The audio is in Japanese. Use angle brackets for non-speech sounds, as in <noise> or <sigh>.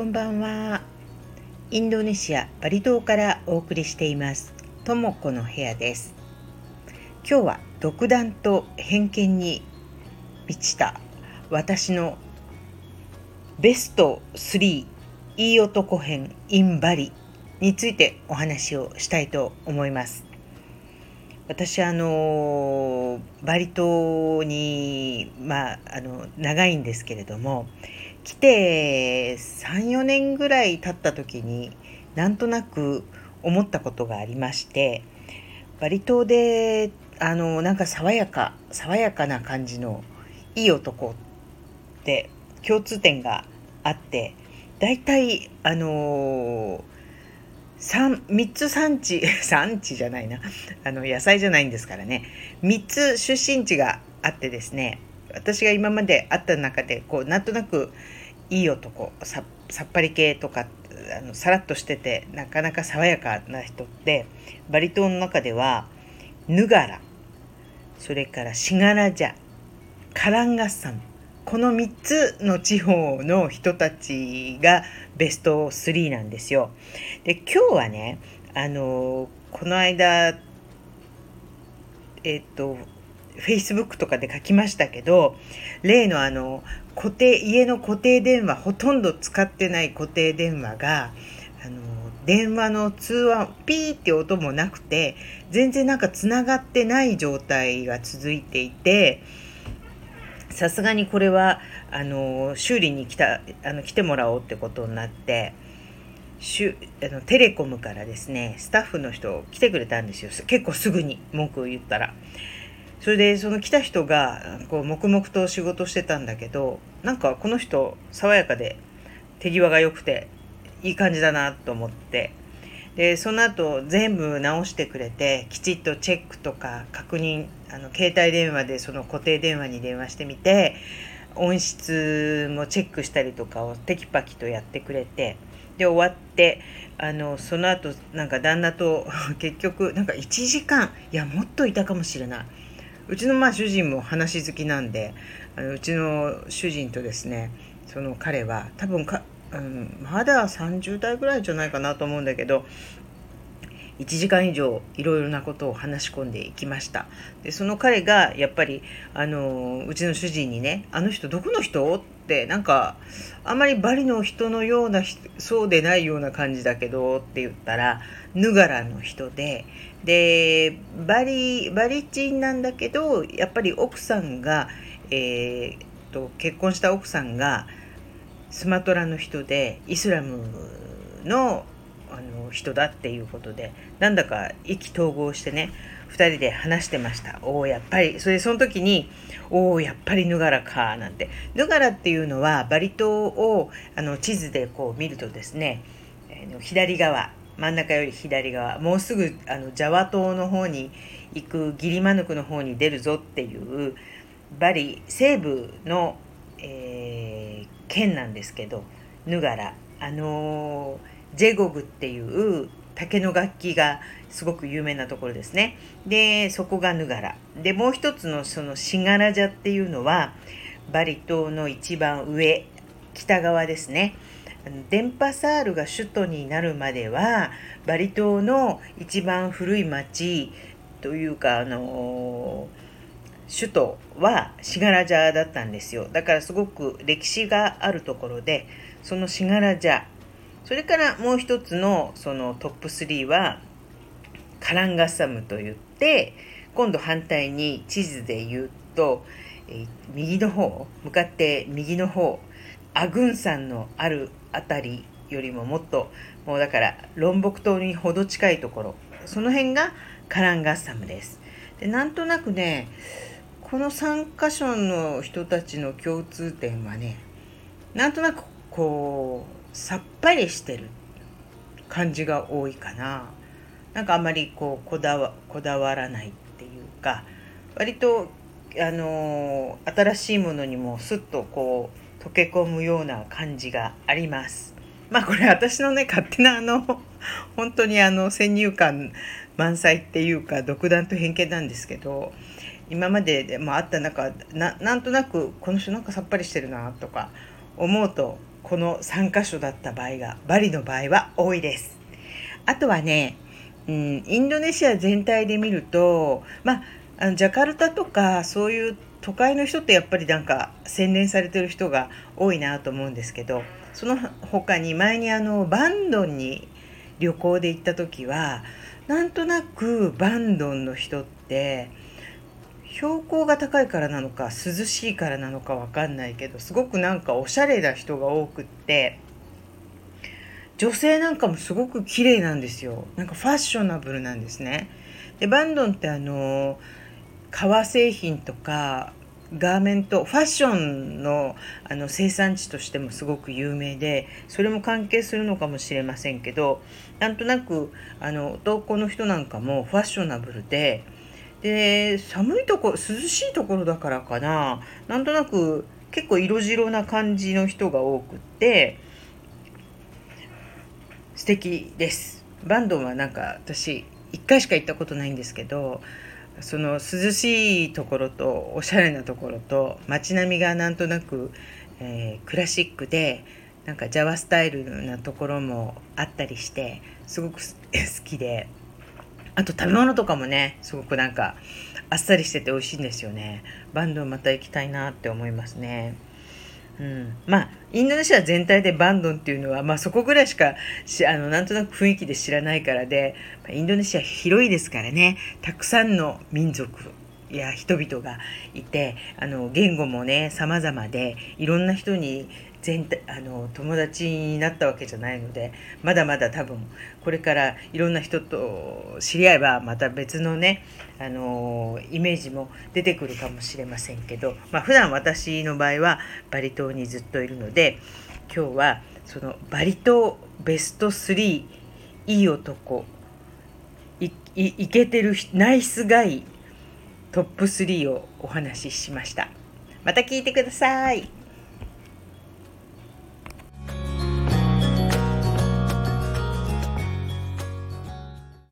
こんばんは。インドネシア・バリ島からお送りしています。ともこの部屋です。今日は独断と偏見に満ちた私のベスト3いい男編 in バリについてお話をしたいと思います。私あのバリ島にまああの長いんですけれども来て34年ぐらい経った時になんとなく思ったことがありましてバリ島であのなんか爽やか爽やかな感じのいい男って共通点があって大体あの 3, 3つ産地 <laughs> 産地じゃないな。あの野菜じゃないんですからね。3つ出身地があってですね。私が今まで会った中でこうなんとなくいい男さっぱり系とかあのさらっとしててなかなか爽やかな人ってバリ島の中ではヌガラそれからシガラジャカランガッサムこの3つの地方の人たちがベスト3なんですよ。で今日はねあのこの間えっ、と Facebook とかで書きましたけど例のあの固定家の固定電話ほとんど使ってない固定電話があの電話の通話ピーって音もなくて全然なんかつながってない状態が続いていてさすがにこれはあの修理に来たあの来てもらおうってことになってしゅあのテレコムからですねスタッフの人来てくれたんですよ結構すぐに文句を言ったら。それでその来た人がこう黙々と仕事してたんだけどなんかこの人爽やかで手際が良くていい感じだなと思って。でその後全部直してくれてきちっとチェックとか確認あの携帯電話でその固定電話に電話してみて音質もチェックしたりとかをテキパキとやってくれてで終わってあのその後なんか旦那と結局なんか1時間いやもっといたかもしれない。うちのまあ主人も話好きなんであのうちの主人とですねその彼は多分か、うん、まだ30代ぐらいじゃないかなと思うんだけど1時間以上いろいろなことを話し込んでいきましたでその彼がやっぱりあのうちの主人にね「あの人どこの人?」ってなんかあまりバリの人のようなそうでないような感じだけどって言ったらヌガラの人ででバリバリチンなんだけどやっぱり奥さんが、えー、と結婚した奥さんがスマトラの人でイスラムのの人だっていうことでなんだか意気投合してね2人で話してました。おおやっぱり。それでその時におおやっぱりヌガラかなんて。ヌガラっていうのはバリ島をあの地図でこう見るとですね、えー、左側真ん中より左側もうすぐあのジャワ島の方に行くギリマヌクの方に出るぞっていうバリ西部の、えー、県なんですけどヌガラあのージェゴグっていう竹の楽器がすごく有名なところですね。で、そこがヌガラ。で、もう一つのそのシガラジャっていうのは、バリ島の一番上、北側ですね。電波サールが首都になるまでは、バリ島の一番古い町というか、あの首都はシガラジャだったんですよ。だからすごく歴史があるところで、そのシガラジャそれからもう一つのそのトップ3はカランガッサムといって今度反対に地図で言うと、え右の方向かって右の方アグン山のある辺りよりももっともうだからロンボク島にほど近いところその辺がカランガッサムです。でなんとなくねこの3箇所の人たちの共通点はねなんとなくこうさっぱりしてる感じが多いかな。なんかあんまりこうこだわこだわらないっていうか割とあの新しいものにもすっとこう溶け込むような感じがあります。まあこれ私のね勝手なあの <laughs> 本当にあの先入観満載っていうか独断と偏見なんですけど今までもあった中ななんとなくこの人なんかさっぱりしてるなとか思うとこの3箇所だった場合がバリの場合は多いです。あとはね、うん、インドネシア全体で見るとまあのジャカルタとかそういう都会の人ってやっぱりなんか洗練されてる人が多いなと思うんですけどその他に前にあのバンドンに旅行で行った時はなんとなくバンドンの人って標高が高いからなのか涼しいからなのか分かんないけどすごくなんかおしゃれな人が多くって女性なんかもすごく綺麗なんですよ。なんかファッショナブルなんですね。でバンドンってあの革製品とかガーメントファッションのあの生産地としてもすごく有名でそれも関係するのかもしれませんけどなんとなくあの男の人なんかもファッショナブルでで寒いとこ涼しいところだからかななんとなく結構色白な感じの人が多くって素敵です。バンドンはなんか私1回しか行ったことないんですけどその涼しいところとおしゃれなところと街並みがなんとなく、えー、クラシックでなんか Java スタイルなところもあったりしてすごく好きであと食べ物とかもねすごくなんかあっさりしてて美味しいんですよね。バンドンまた行きたいなって思いますね。うん、まあインドネシア全体でバンドンっていうのは、まあ、そこぐらいしかしあのなんとなく雰囲気で知らないからでインドネシア広いですからね。たくさんの民族。や人々がいてあの言語もね様々でいろんな人に全体あの友達になったわけじゃないのでまだまだ多分これからいろんな人と知り合えばまた別のねあのイメージも出てくるかもしれませんけど、まあ、普段私の場合はバリ島にずっといるので今日はそのバリ島ベスト3いい男いいけてるナイスガイトップ3をお話ししました。また聞いてください。